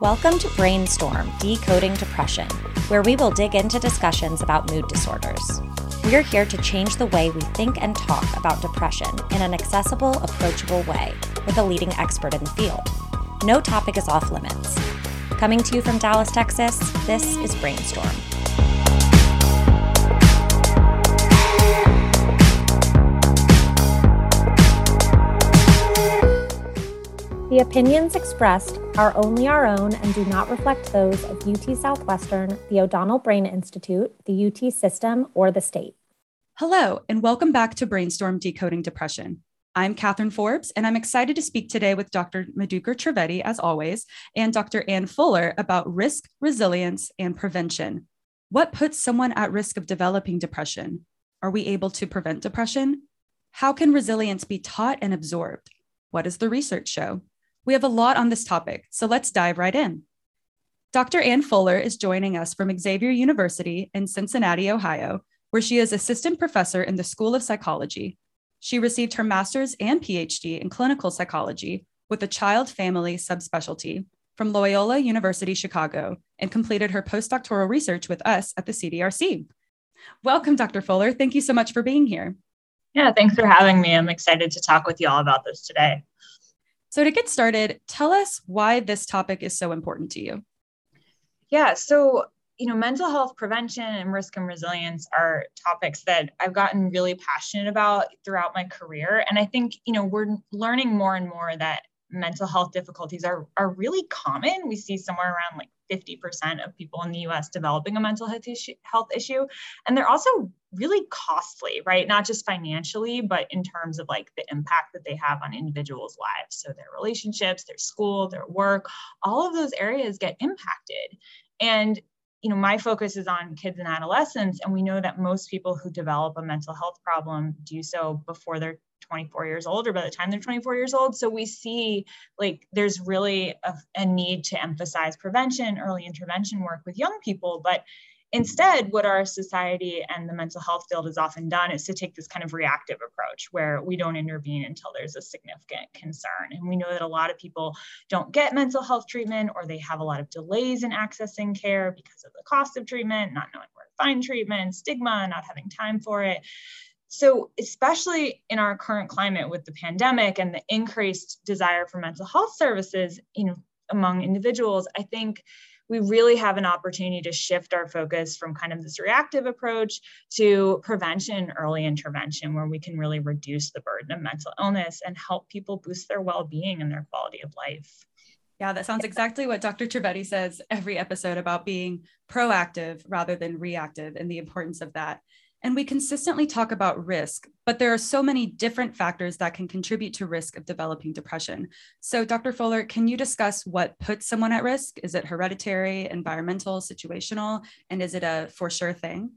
Welcome to Brainstorm Decoding Depression, where we will dig into discussions about mood disorders. We're here to change the way we think and talk about depression in an accessible, approachable way with a leading expert in the field. No topic is off limits. Coming to you from Dallas, Texas, this is Brainstorm. The opinions expressed are only our own and do not reflect those of UT Southwestern, the O'Donnell Brain Institute, the UT system, or the state. Hello, and welcome back to Brainstorm Decoding Depression. I'm Katherine Forbes, and I'm excited to speak today with Dr. Madhukar Trivedi, as always, and Dr. Ann Fuller about risk, resilience, and prevention. What puts someone at risk of developing depression? Are we able to prevent depression? How can resilience be taught and absorbed? What does the research show? We have a lot on this topic, so let's dive right in. Dr. Ann Fuller is joining us from Xavier University in Cincinnati, Ohio, where she is assistant professor in the School of Psychology. She received her master's and PhD in clinical psychology with a child family subspecialty from Loyola University Chicago and completed her postdoctoral research with us at the CDRC. Welcome, Dr. Fuller. Thank you so much for being here. Yeah, thanks for having me. I'm excited to talk with you all about this today. So, to get started, tell us why this topic is so important to you. Yeah, so, you know, mental health prevention and risk and resilience are topics that I've gotten really passionate about throughout my career. And I think, you know, we're learning more and more that mental health difficulties are, are really common. We see somewhere around like 50% of people in the US developing a mental health issue, health issue. And they're also really costly, right? Not just financially, but in terms of like the impact that they have on individuals' lives. So their relationships, their school, their work, all of those areas get impacted. And you know, my focus is on kids and adolescents, and we know that most people who develop a mental health problem do so before they're 24 years old or by the time they're 24 years old. So we see like there's really a, a need to emphasize prevention, early intervention work with young people. But Instead, what our society and the mental health field has often done is to take this kind of reactive approach where we don't intervene until there's a significant concern. And we know that a lot of people don't get mental health treatment or they have a lot of delays in accessing care because of the cost of treatment, not knowing where to find treatment, stigma, not having time for it. So, especially in our current climate with the pandemic and the increased desire for mental health services, you know, among individuals, I think we really have an opportunity to shift our focus from kind of this reactive approach to prevention early intervention where we can really reduce the burden of mental illness and help people boost their well-being and their quality of life yeah, that sounds exactly what Dr. Trivedi says every episode about being proactive rather than reactive and the importance of that. And we consistently talk about risk, but there are so many different factors that can contribute to risk of developing depression. So, Dr. Fuller, can you discuss what puts someone at risk? Is it hereditary, environmental, situational, and is it a for sure thing?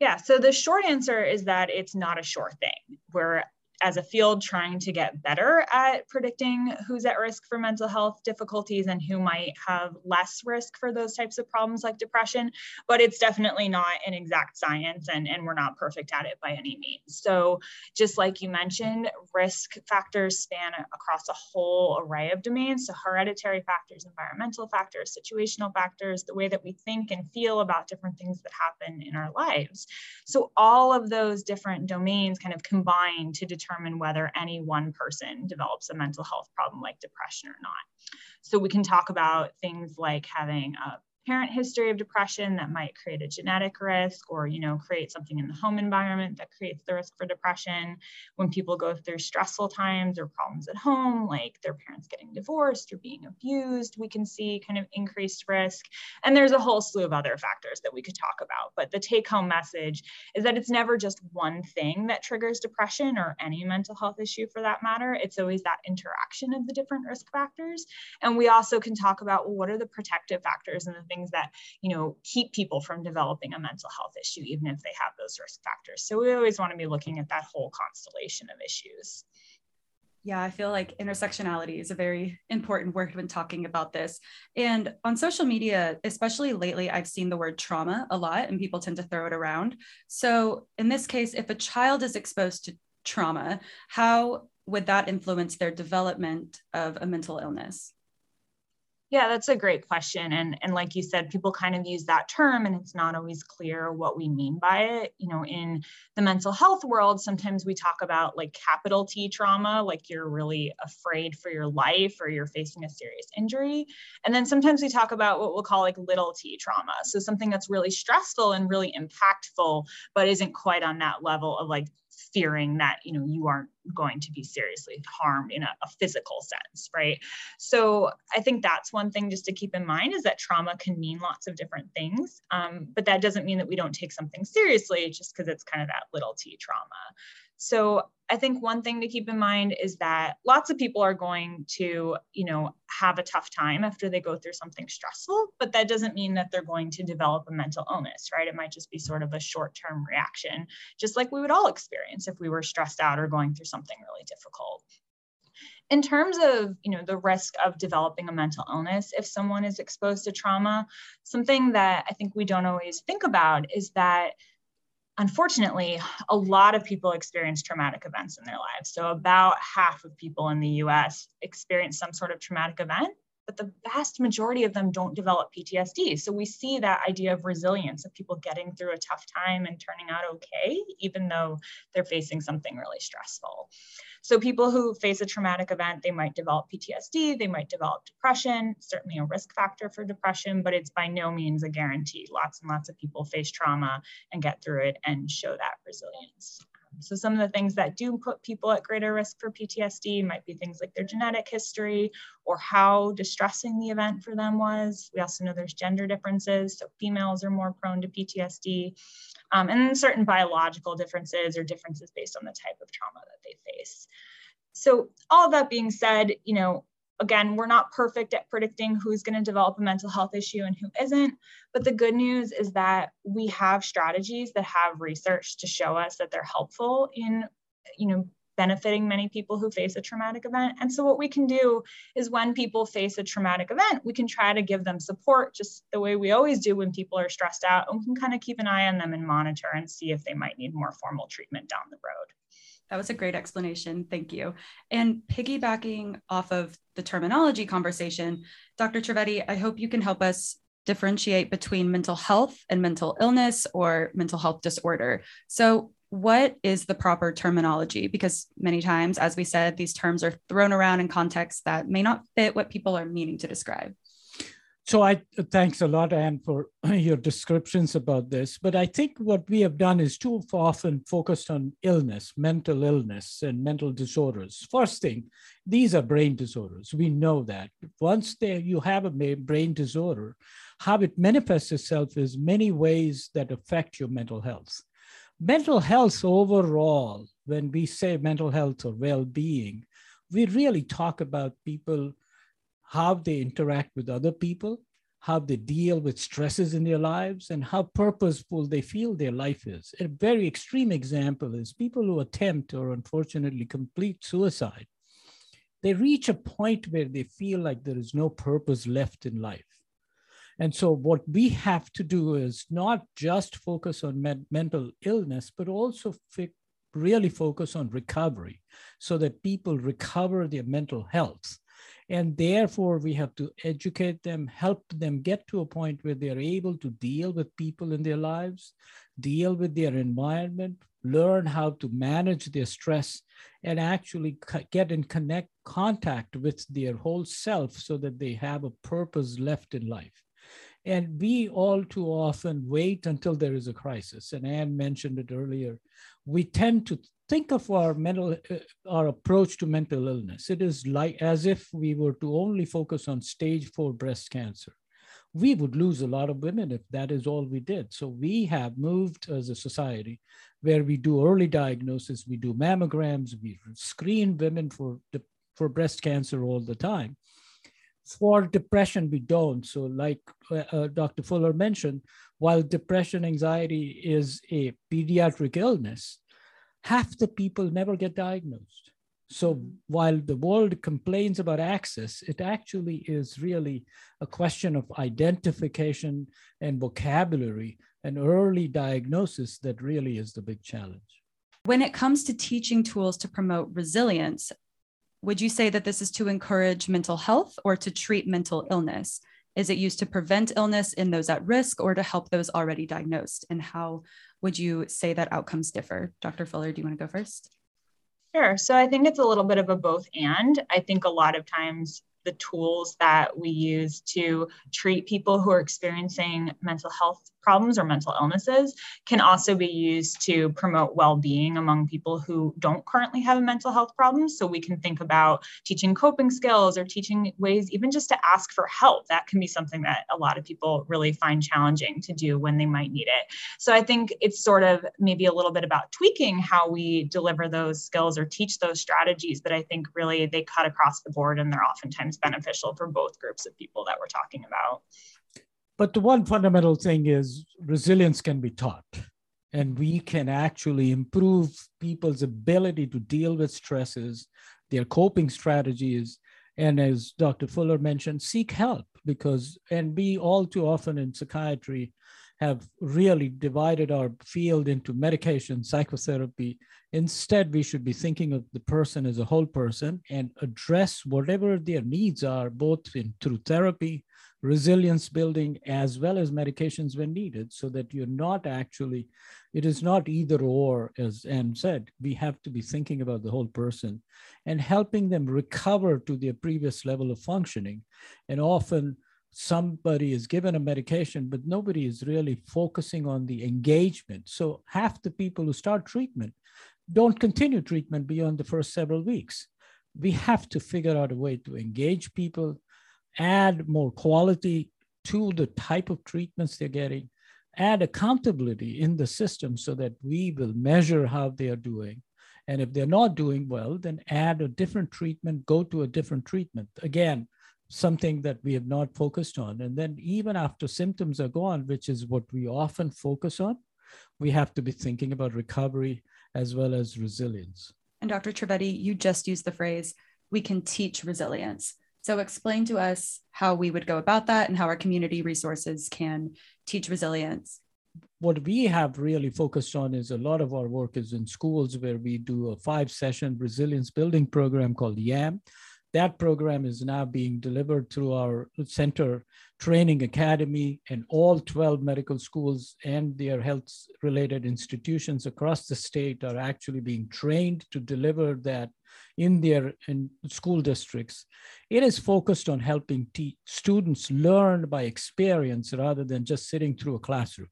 Yeah, so the short answer is that it's not a sure thing. We're as a field trying to get better at predicting who's at risk for mental health difficulties and who might have less risk for those types of problems like depression but it's definitely not an exact science and, and we're not perfect at it by any means. So just like you mentioned risk factors span across a whole array of domains. So hereditary factors environmental factors situational factors the way that we think and feel about different things that happen in our lives. So all of those different domains kind of combine to determine determine whether any one person develops a mental health problem like depression or not. So we can talk about things like having a parent history of depression that might create a genetic risk or you know create something in the home environment that creates the risk for depression. When people go through stressful times or problems at home like their parents getting divorced or being abused we can see kind of increased risk. And there's a whole slew of other factors that we could talk about but the take home message is that it's never just one thing that triggers depression or any mental health issue for that matter. It's always that interaction of the different risk factors. And we also can talk about well, what are the protective factors and the things that you know keep people from developing a mental health issue even if they have those risk factors so we always want to be looking at that whole constellation of issues yeah, I feel like intersectionality is a very important word when talking about this. And on social media, especially lately, I've seen the word trauma a lot and people tend to throw it around. So, in this case, if a child is exposed to trauma, how would that influence their development of a mental illness? Yeah, that's a great question. And, and like you said, people kind of use that term and it's not always clear what we mean by it. You know, in the mental health world, sometimes we talk about like capital T trauma, like you're really afraid for your life or you're facing a serious injury. And then sometimes we talk about what we'll call like little t trauma. So something that's really stressful and really impactful, but isn't quite on that level of like fearing that you know you aren't going to be seriously harmed in a, a, physical sense right? So i think that's one thing just to keep in mind is that trauma can mean lots of different things um, but that doesn't mean that we don't take something seriously just because it's kind of that little t trauma so I think one thing to keep in mind is that lots of people are going to, you know, have a tough time after they go through something stressful, but that doesn't mean that they're going to develop a mental illness, right? It might just be sort of a short-term reaction, just like we would all experience if we were stressed out or going through something really difficult. In terms of, you know, the risk of developing a mental illness if someone is exposed to trauma, something that I think we don't always think about is that unfortunately, a lot of people experience traumatic events in their lives. So, about half of people in the US experience some sort of traumatic event, but the vast majority of them don't develop PTSD. So, we see that idea of resilience of people getting through a tough time and turning out okay, even though they're facing something really stressful. So people who face a traumatic event, they might develop PTSD, they might develop depression, certainly a risk factor for depression, but it's by no means a guarantee. Lots and lots of people face trauma and get through it and show that resilience. So some of the things that do put people at greater risk for PTSD might be things like their genetic history or how distressing the event for them was. We also know there's gender differences. So females are more prone to PTSD um, and certain biological differences or differences based on the type of trauma that they face. So all that being said, you know, again, we're not perfect at predicting who's going to develop a mental health issue and who isn't. But the good news is that we have strategies that have research to show us that they're helpful in, you know, benefiting many people who face a traumatic event. And so what we can do is when people face a traumatic event, we can try to give them support just the way we always do when people are stressed out. And we can kind of keep an eye on them and monitor and see if they might need more formal treatment down the road. That was a great explanation. Thank you. And piggybacking off of the terminology conversation, Dr. Trivedi, I hope you can help us differentiate between mental health and mental illness or mental health disorder. So, what is the proper terminology? Because many times, as we said, these terms are thrown around in contexts that may not fit what people are meaning to describe. So I thanks a lot, Anne, for your descriptions about this. But I think what we have done is too often focused on illness, mental illness, and mental disorders. First thing, these are brain disorders. We know that once they, you have a brain disorder, how it manifests itself is many ways that affect your mental health mental health overall, when we say mental health or well being, we really talk about people, how they interact with other people, how they deal with stresses in their lives, and how purposeful they feel their life is. A very extreme example is people who attempt or unfortunately complete suicide. They reach a point where they feel like there is no purpose left in life. And so, what we have to do is not just focus on med- mental illness, but also fi- really focus on recovery so that people recover their mental health. And therefore, we have to educate them, help them get to a point where they're able to deal with people in their lives, deal with their environment, learn how to manage their stress, and actually get in connect contact with their whole self so that they have a purpose left in life. And we all too often wait until there is a crisis. And Anne mentioned it earlier. We tend to think of our mental, uh, our approach to mental illness. It is like as if we were to only focus on stage four breast cancer. We would lose a lot of women if that is all we did. So we have moved as a society where we do early diagnosis, we do mammograms, we screen women for for breast cancer all the time for depression, we don't. So, like uh, uh Dr. Fuller mentioned, while depression, anxiety is a pediatric illness, half the people never get diagnosed. So, while the world complains about access, it actually is really a question of identification and vocabulary and early diagnosis that really is the big challenge. When it comes to teaching tools to promote resilience, would you say that this is to encourage mental health or to treat mental illness? Is it used to prevent illness in those at risk or to help those already diagnosed? And how would you say that outcomes differ? Dr. Fuller, do you want to go first? Sure. So I think it's a little bit of a both and. I think a lot of times the tools that we use to treat people who are experiencing mental health problems or mental illnesses can also be used to promote well-being among people who don't currently have a mental health problem. So we can think about teaching coping skills or teaching ways even just to ask for help. That can be something that a lot of people really find challenging to do when they might need it. So i think it's sort of maybe a little bit about tweaking how we deliver those skills or teach those strategies but i think really they cut across the board and they're oftentimes beneficial for both groups of people that we're talking about but the one fundamental thing is resilience can be taught, and we can actually improve people's ability to deal with stresses, their coping strategies, and as Dr. Fuller mentioned, seek help because, and we all too often in psychiatry have really divided our field into medication, psychotherapy. Instead, we should be thinking of the person as a whole person and address whatever their needs are, both in through therapy, resilience building as well as medications when needed so that you're not actually it is not either or as anne said we have to be thinking about the whole person and helping them recover to their previous level of functioning and often somebody is given a medication but nobody is really focusing on the engagement so half the people who start treatment don't continue treatment beyond the first several weeks we have to figure out a way to engage people add more quality to the type of treatments they're getting, add accountability in the system so that we will measure how they are doing. And if they're not doing well, then add a different treatment, go to a different treatment. Again, something that we have not focused on. And then even after symptoms are gone, which is what we often focus on, we have to be thinking about recovery as well as resilience. And Dr. Trivedi, you just used the phrase, we can teach resilience. So, explain to us how we would go about that and how our community resources can teach resilience. What we have really focused on is a lot of our work is in schools where we do a five session resilience building program called YAM. That program is now being delivered through our center training academy and all 12 medical schools and their health related institutions across the state are actually being trained to deliver that in their in school districts. It is focused on helping te- students learn by experience rather than just sitting through a classroom.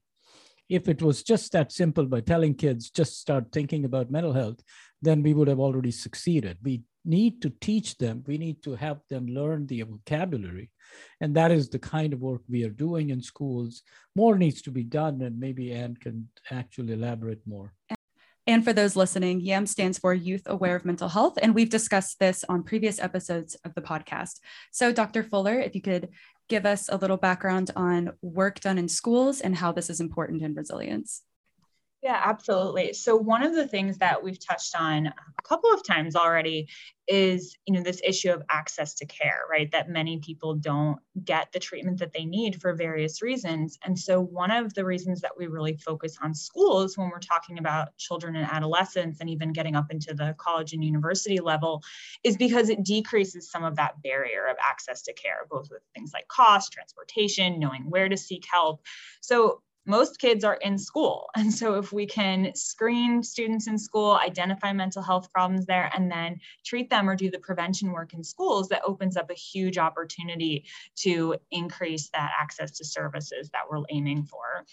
If it was just that simple by telling kids just start thinking about mental health, then we would have already succeeded. We need to teach them, we need to help them learn the vocabulary. And that is the kind of work we are doing in schools. More needs to be done, and maybe Anne can actually elaborate more. And for those listening, YAM stands for Youth Aware of Mental Health. And we've discussed this on previous episodes of the podcast. So, Dr. Fuller, if you could give us a little background on work done in schools and how this is important in resilience. Yeah, absolutely. So one of the things that we've touched on a couple of times already is, you know, this issue of access to care, right? That many people don't get the treatment that they need for various reasons. And so one of the reasons that we really focus on schools when we're talking about children and adolescents and even getting up into the college and university level is because it decreases some of that barrier of access to care, both with things like cost, transportation, knowing where to seek help. So most kids are in school. And so, if we can screen students in school, identify mental health problems there, and then treat them or do the prevention work in schools, that opens up a huge opportunity to increase that access to services that we're aiming for.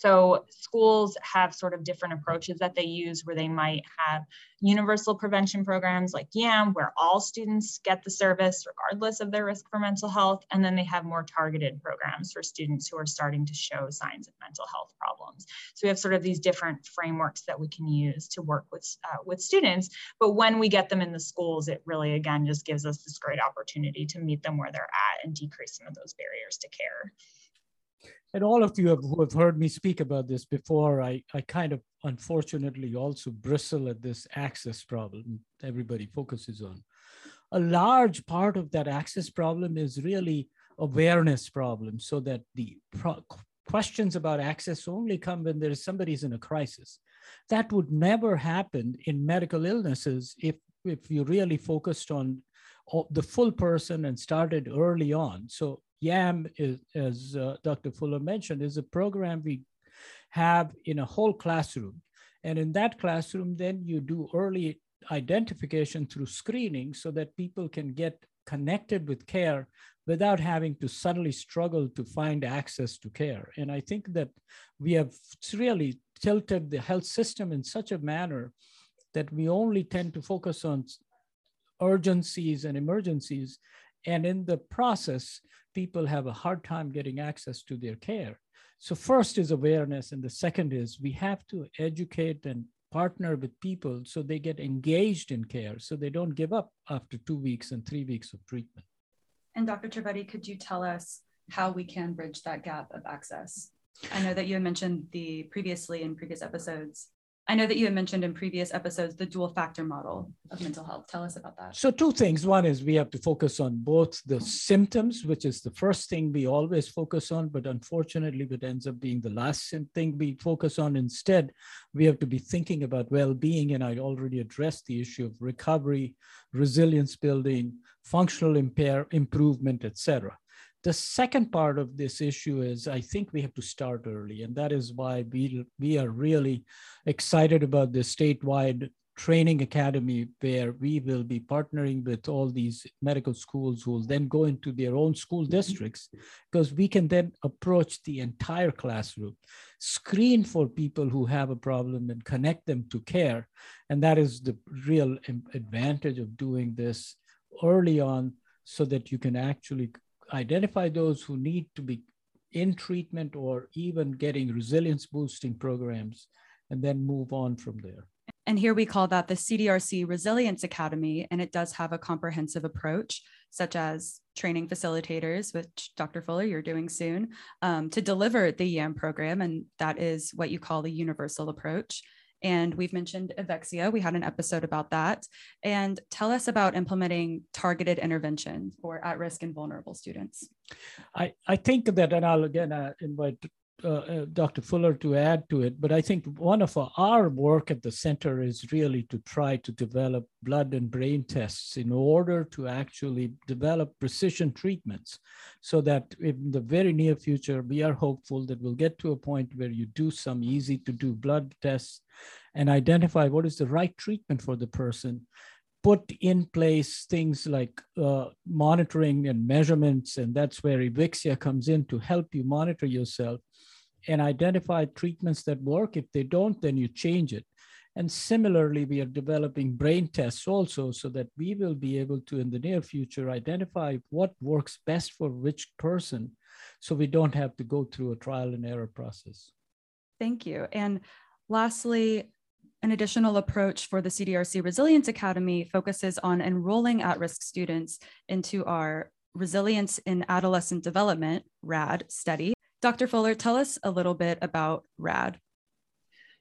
So schools have sort of different approaches that they use where they might have universal prevention programs like YAM, where all students get the service regardless of their risk for mental health. And then they have more targeted programs for students who are starting to show signs of mental health problems. So we have sort of these different frameworks that we can use to work with, uh, with students. But when we get them in the schools, it really, again, just gives us this great opportunity to meet them where they're at and decrease some of those barriers to care and all of you have, who have heard me speak about this before, I, I kind of unfortunately also bristle at this access problem everybody focuses on. A large part of that access problem is really awareness problem so that the pro- questions about access only come when there is somebody's in a crisis. That would never happen in medical illnesses if, if you really focused on the full person and started early on. So YAM, is, as uh, Dr. Fuller mentioned, is a program we have in a whole classroom. And in that classroom, then you do early identification through screening so that people can get connected with care without having to suddenly struggle to find access to care. And I think that we have really tilted the health system in such a manner that we only tend to focus on urgencies and emergencies. And in the process, people have a hard time getting access to their care. So, first is awareness, and the second is we have to educate and partner with people so they get engaged in care so they don't give up after two weeks and three weeks of treatment. And Dr. Trivedi, could you tell us how we can bridge that gap of access? I know that you had mentioned the previously in previous episodes I know that you had mentioned in previous episodes the dual factor model of mental health. Tell us about that. So, two things. One is we have to focus on both the symptoms, which is the first thing we always focus on, but unfortunately, it ends up being the last thing we focus on. Instead, we have to be thinking about well being. And I already addressed the issue of recovery, resilience building, functional impair, improvement, etc. The second part of this issue is I think we have to start early, and that is why we, we are really excited about the statewide training academy where we will be partnering with all these medical schools who will then go into their own school districts because we can then approach the entire classroom screen for people who have a problem and connect them to care. And that is the real advantage of doing this early on so that you can actually identify those who need to be in treatment or even getting resilience boosting programs and then move on from there. And here we call that the CDRC Resilience Academy, and it does have a comprehensive approach, such as training facilitators, which Dr. Fuller, you're doing soon, um, to deliver the YAM program. And that is what you call the universal approach. And we've mentioned Avexia. We had an episode about that. And tell us about implementing targeted intervention for at risk and vulnerable students. I, I think that, and I'll again uh, invite uh, uh, Dr. Fuller to add to it, but I think one of our work at the center is really to try to develop blood and brain tests in order to actually develop precision treatments so that in the very near future, we are hopeful that we'll get to a point where you do some easy to do blood tests and identify what is the right treatment for the person put in place things like uh, monitoring and measurements, and that's where Avexia comes in to help you monitor yourself and identify treatments that work. If they don't, then you change it. And similarly, we are developing brain tests also so that we will be able to, in the near future, identify what works best for which person so we don't have to go through a trial and error process. Thank you. And lastly, an additional approach for the CDRC Resilience Academy focuses on enrolling at risk students into our Resilience in Adolescent Development, RAD study. Dr. Fuller, tell us a little bit about RAD.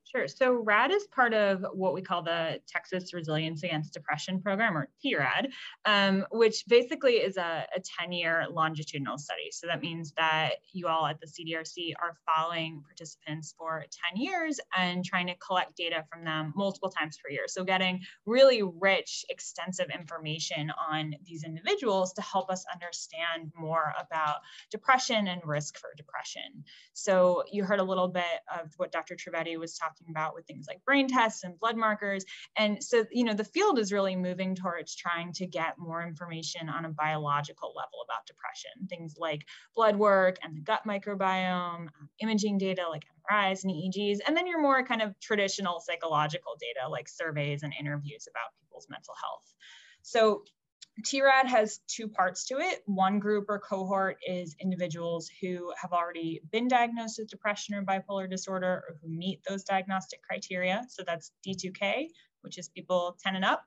Sure. So RAD is part of what we call the Texas Resilience Against Depression Program, or TRAD, um, which basically is a, a 10-year longitudinal study. So that means that you all at the CDRC are following participants for 10 years and trying to collect data from them multiple times per year. So getting really rich, extensive information on these individuals to help us understand more about depression and risk for depression. So you heard a little bit of what Dr. Trivedi was talking talking about with things like brain tests and blood markers. And so, you know, the field is really moving towards trying to get more information on a biological level about depression, things like blood work and the gut microbiome, um, imaging data like MRIs and EEGs, and then your more kind of traditional psychological data like surveys and interviews about people's mental health. So TRAD has two parts to it. One group or cohort is individuals who have already been diagnosed with depression or bipolar disorder or who meet those diagnostic criteria. So that's D2K, which is people 10 and up.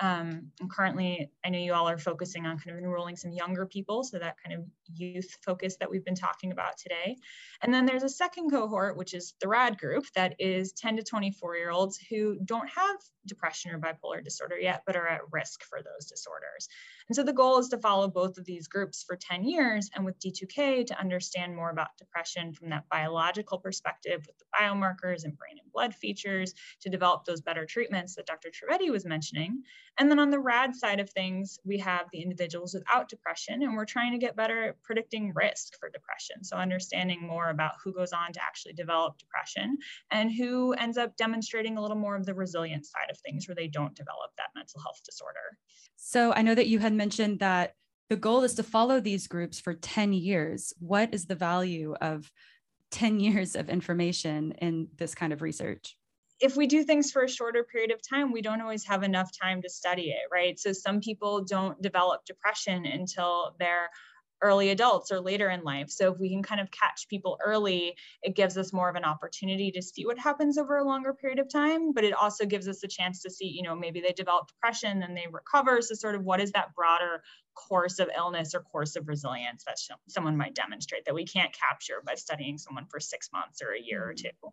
Um, and currently, I know you all are focusing on kind of enrolling some younger people, so that kind of youth focus that we've been talking about today. And then there's a second cohort, which is the RAD group, that is 10 to 24 year olds who don't have depression or bipolar disorder yet, but are at risk for those disorders. And so the goal is to follow both of these groups for 10 years and with D2K to understand more about depression from that biological perspective with the biomarkers and brain and blood features to develop those better treatments that Dr. Trivedi was mentioning. And then on the RAD side of things, we have the individuals without depression, and we're trying to get better at predicting risk for depression. So understanding more about who goes on to actually develop depression and who ends up demonstrating a little more of the resilient side of things where they don't develop that mental health disorder. So I know that you had mentioned that the goal is to follow these groups for 10 years. What is the value of 10 years of information in this kind of research? If we do things for a shorter period of time, we don't always have enough time to study it, right? So some people don't develop depression until they're early adults or later in life. So if we can kind of catch people early, it gives us more of an opportunity to see what happens over a longer period of time. But it also gives us a chance to see, you know, maybe they develop depression and they recover. So sort of what is that broader course of illness or course of resilience that someone might demonstrate that we can't capture by studying someone for six months or a year or mm-hmm. two.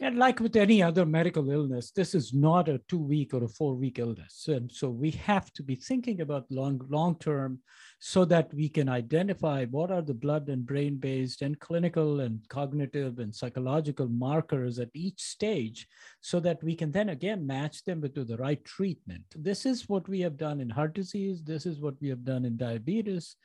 And like with any other medical illness, this is not a two week or a four week illness. And so we have to be thinking about long, long term so that we can identify what are the blood and brain based and clinical and cognitive and psychological markers at each stage so that we can then again match them to the right treatment. This is what we have done in heart disease. This is what we have done in diabetes.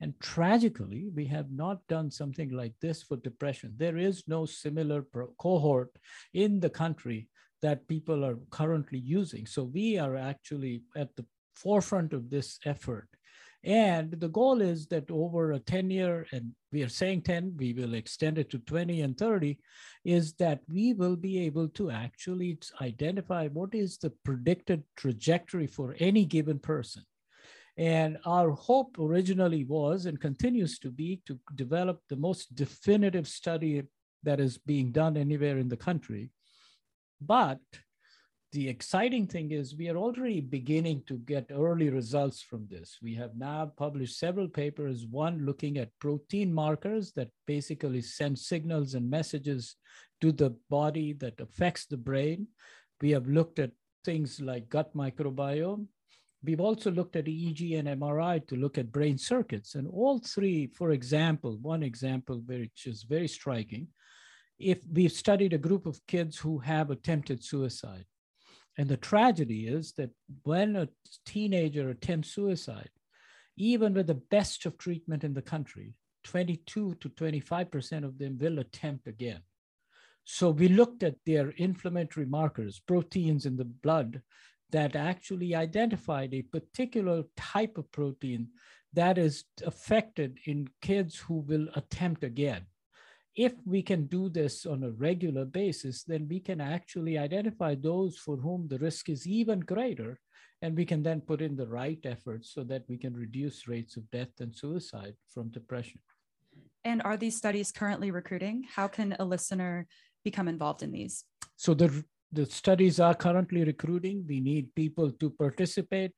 And tragically, we have not done something like this for depression. There is no similar cohort in the country that people are currently using. So we are actually at the forefront of this effort. And the goal is that over a 10 year, and we are saying 10, we will extend it to 20 and 30, is that we will be able to actually identify what is the predicted trajectory for any given person. And our hope originally was and continues to be to develop the most definitive study that is being done anywhere in the country. But the exciting thing is we are already beginning to get early results from this. We have now published several papers, one looking at protein markers that basically send signals and messages to the body that affects the brain. We have looked at things like gut microbiome We've also looked at EEG and MRI to look at brain circuits. And all three, for example, one example which is very striking, if we've studied a group of kids who have attempted suicide. And the tragedy is that when a teenager attempts suicide, even with the best of treatment in the country, 22 to 25% of them will attempt again. So we looked at their inflammatory markers, proteins in the blood that actually identified a particular type of protein that is affected in kids who will attempt again. If we can do this on a regular basis, then we can actually identify those for whom the risk is even greater, and we can then put in the right efforts so that we can reduce rates of death and suicide from depression. And are these studies currently recruiting? How can a listener become involved in these? So the the studies are currently recruiting. We need people to participate.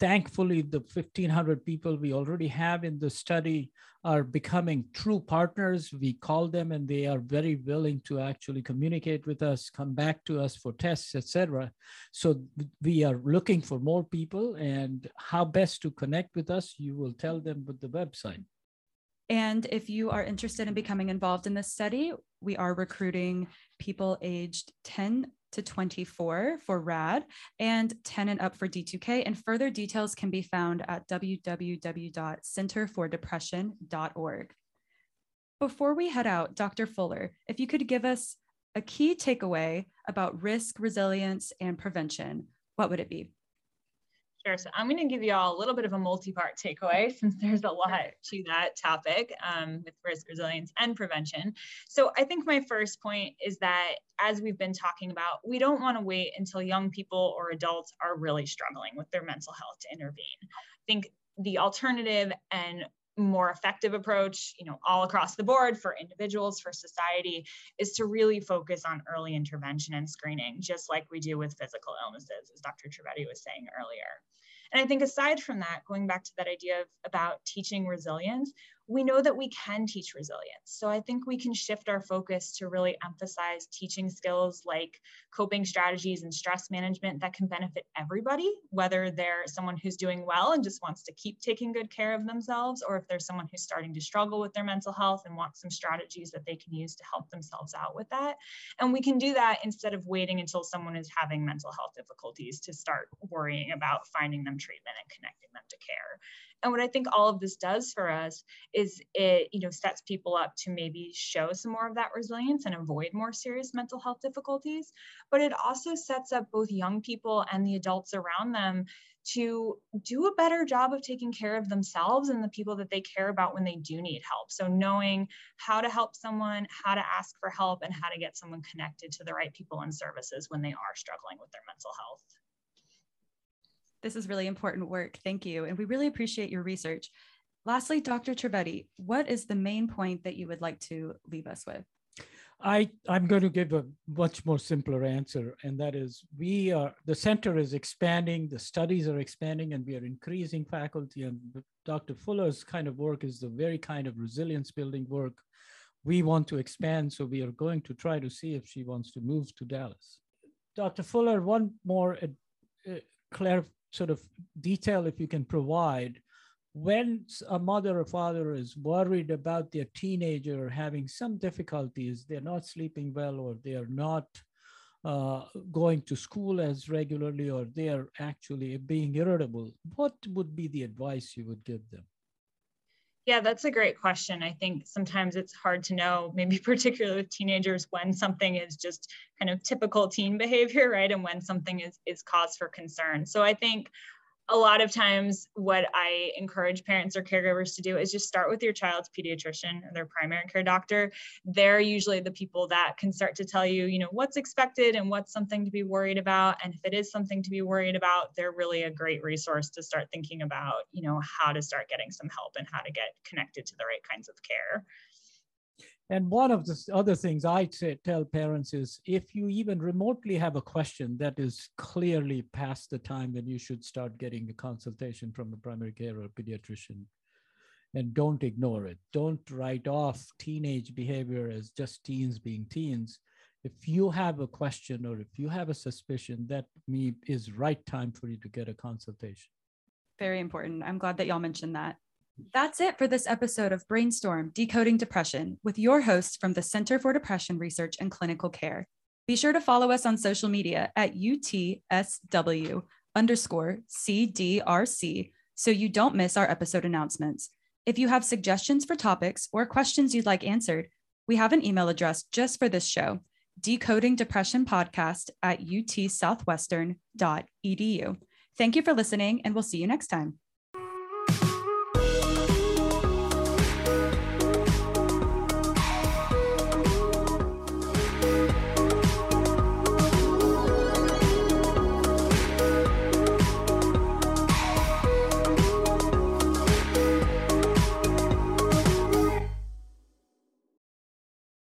Thankfully, the 1,500 people we already have in the study are becoming true partners. We call them and they are very willing to actually communicate with us, come back to us for tests, etc. So we are looking for more people and how best to connect with us, you will tell them with the website. And if you are interested in becoming involved in this study, we are recruiting people aged 10 to 24 for RAD and 10 and up for D2K. And further details can be found at www.centerfordepression.org. Before we head out, Dr. Fuller, if you could give us a key takeaway about risk, resilience, and prevention, what would it be? Sure. So I'm going to give you all a little bit of a multi-part takeaway since there's a lot to that topic um, with risk resilience and prevention. So I think my first point is that as we've been talking about, we don't want to wait until young people or adults are really struggling with their mental health to intervene. I think the alternative and more effective approach, you know, all across the board for individuals, for society, is to really focus on early intervention and screening, just like we do with physical illnesses, as Dr. Trivedi was saying earlier. And I think aside from that, going back to that idea of about teaching resilience, we know that we can teach resilience. So I think we can shift our focus to really emphasize teaching skills like coping strategies and stress management that can benefit everybody, whether they're someone who's doing well and just wants to keep taking good care of themselves, or if there's someone who's starting to struggle with their mental health and wants some strategies that they can use to help themselves out with that. And we can do that instead of waiting until someone is having mental health difficulties to start worrying about finding them treatment and connecting them to care. And what I think all of this does for us is it, you know, sets people up to maybe show some more of that resilience and avoid more serious mental health difficulties. But it also sets up both young people and the adults around them to do a better job of taking care of themselves and the people that they care about when they do need help. So, knowing how to help someone, how to ask for help, and how to get someone connected to the right people and services when they are struggling with their mental health. This is really important work. Thank you. And we really appreciate your research. Lastly, Dr. Trivedi, what is the main point that you would like to leave us with? I, I'm going to give a much more simpler answer, and that is we are the center is expanding, the studies are expanding, and we are increasing faculty. And Dr. Fuller's kind of work is the very kind of resilience building work we want to expand. So we are going to try to see if she wants to move to Dallas. Dr. Fuller, one more uh, uh, sort of detail if you can provide when a mother or father is worried about their teenager having some difficulties, they're not sleeping well, or they are not uh, going to school as regularly, or they are actually being irritable, what would be the advice you would give them? Yeah, that's a great question. I think sometimes it's hard to know, maybe particularly with teenagers, when something is just kind of typical teen behavior, right? And when something is, is cause for concern. So I think a lot of times what i encourage parents or caregivers to do is just start with your child's pediatrician or their primary care doctor. They're usually the people that can start to tell you you know what's expected and what's something to be worried about. And if it is something to be worried about they're really a great resource to start thinking about you know how to start getting some help and how to get connected to the right kinds of care and one of the other things I tell parents is if you even remotely have a question that is clearly past the time when you should start getting a consultation from a primary care or pediatrician, and don't ignore it. Don't write off teenage behavior as just teens being teens. If you have a question or if you have a suspicion, that me is right time for you to get a consultation. Very important. I'm glad that y'all mentioned that. That's it for this episode of Brainstorm Decoding Depression with your hosts from the Center for Depression Research and Clinical Care. Be sure to follow us on social media at UTSW underscore CDRC so you don't miss our episode announcements. If you have suggestions for topics or questions you'd like answered, we have an email address just for this show decoding depression podcast at utsouthwestern.edu. Thank you for listening, and we'll see you next time.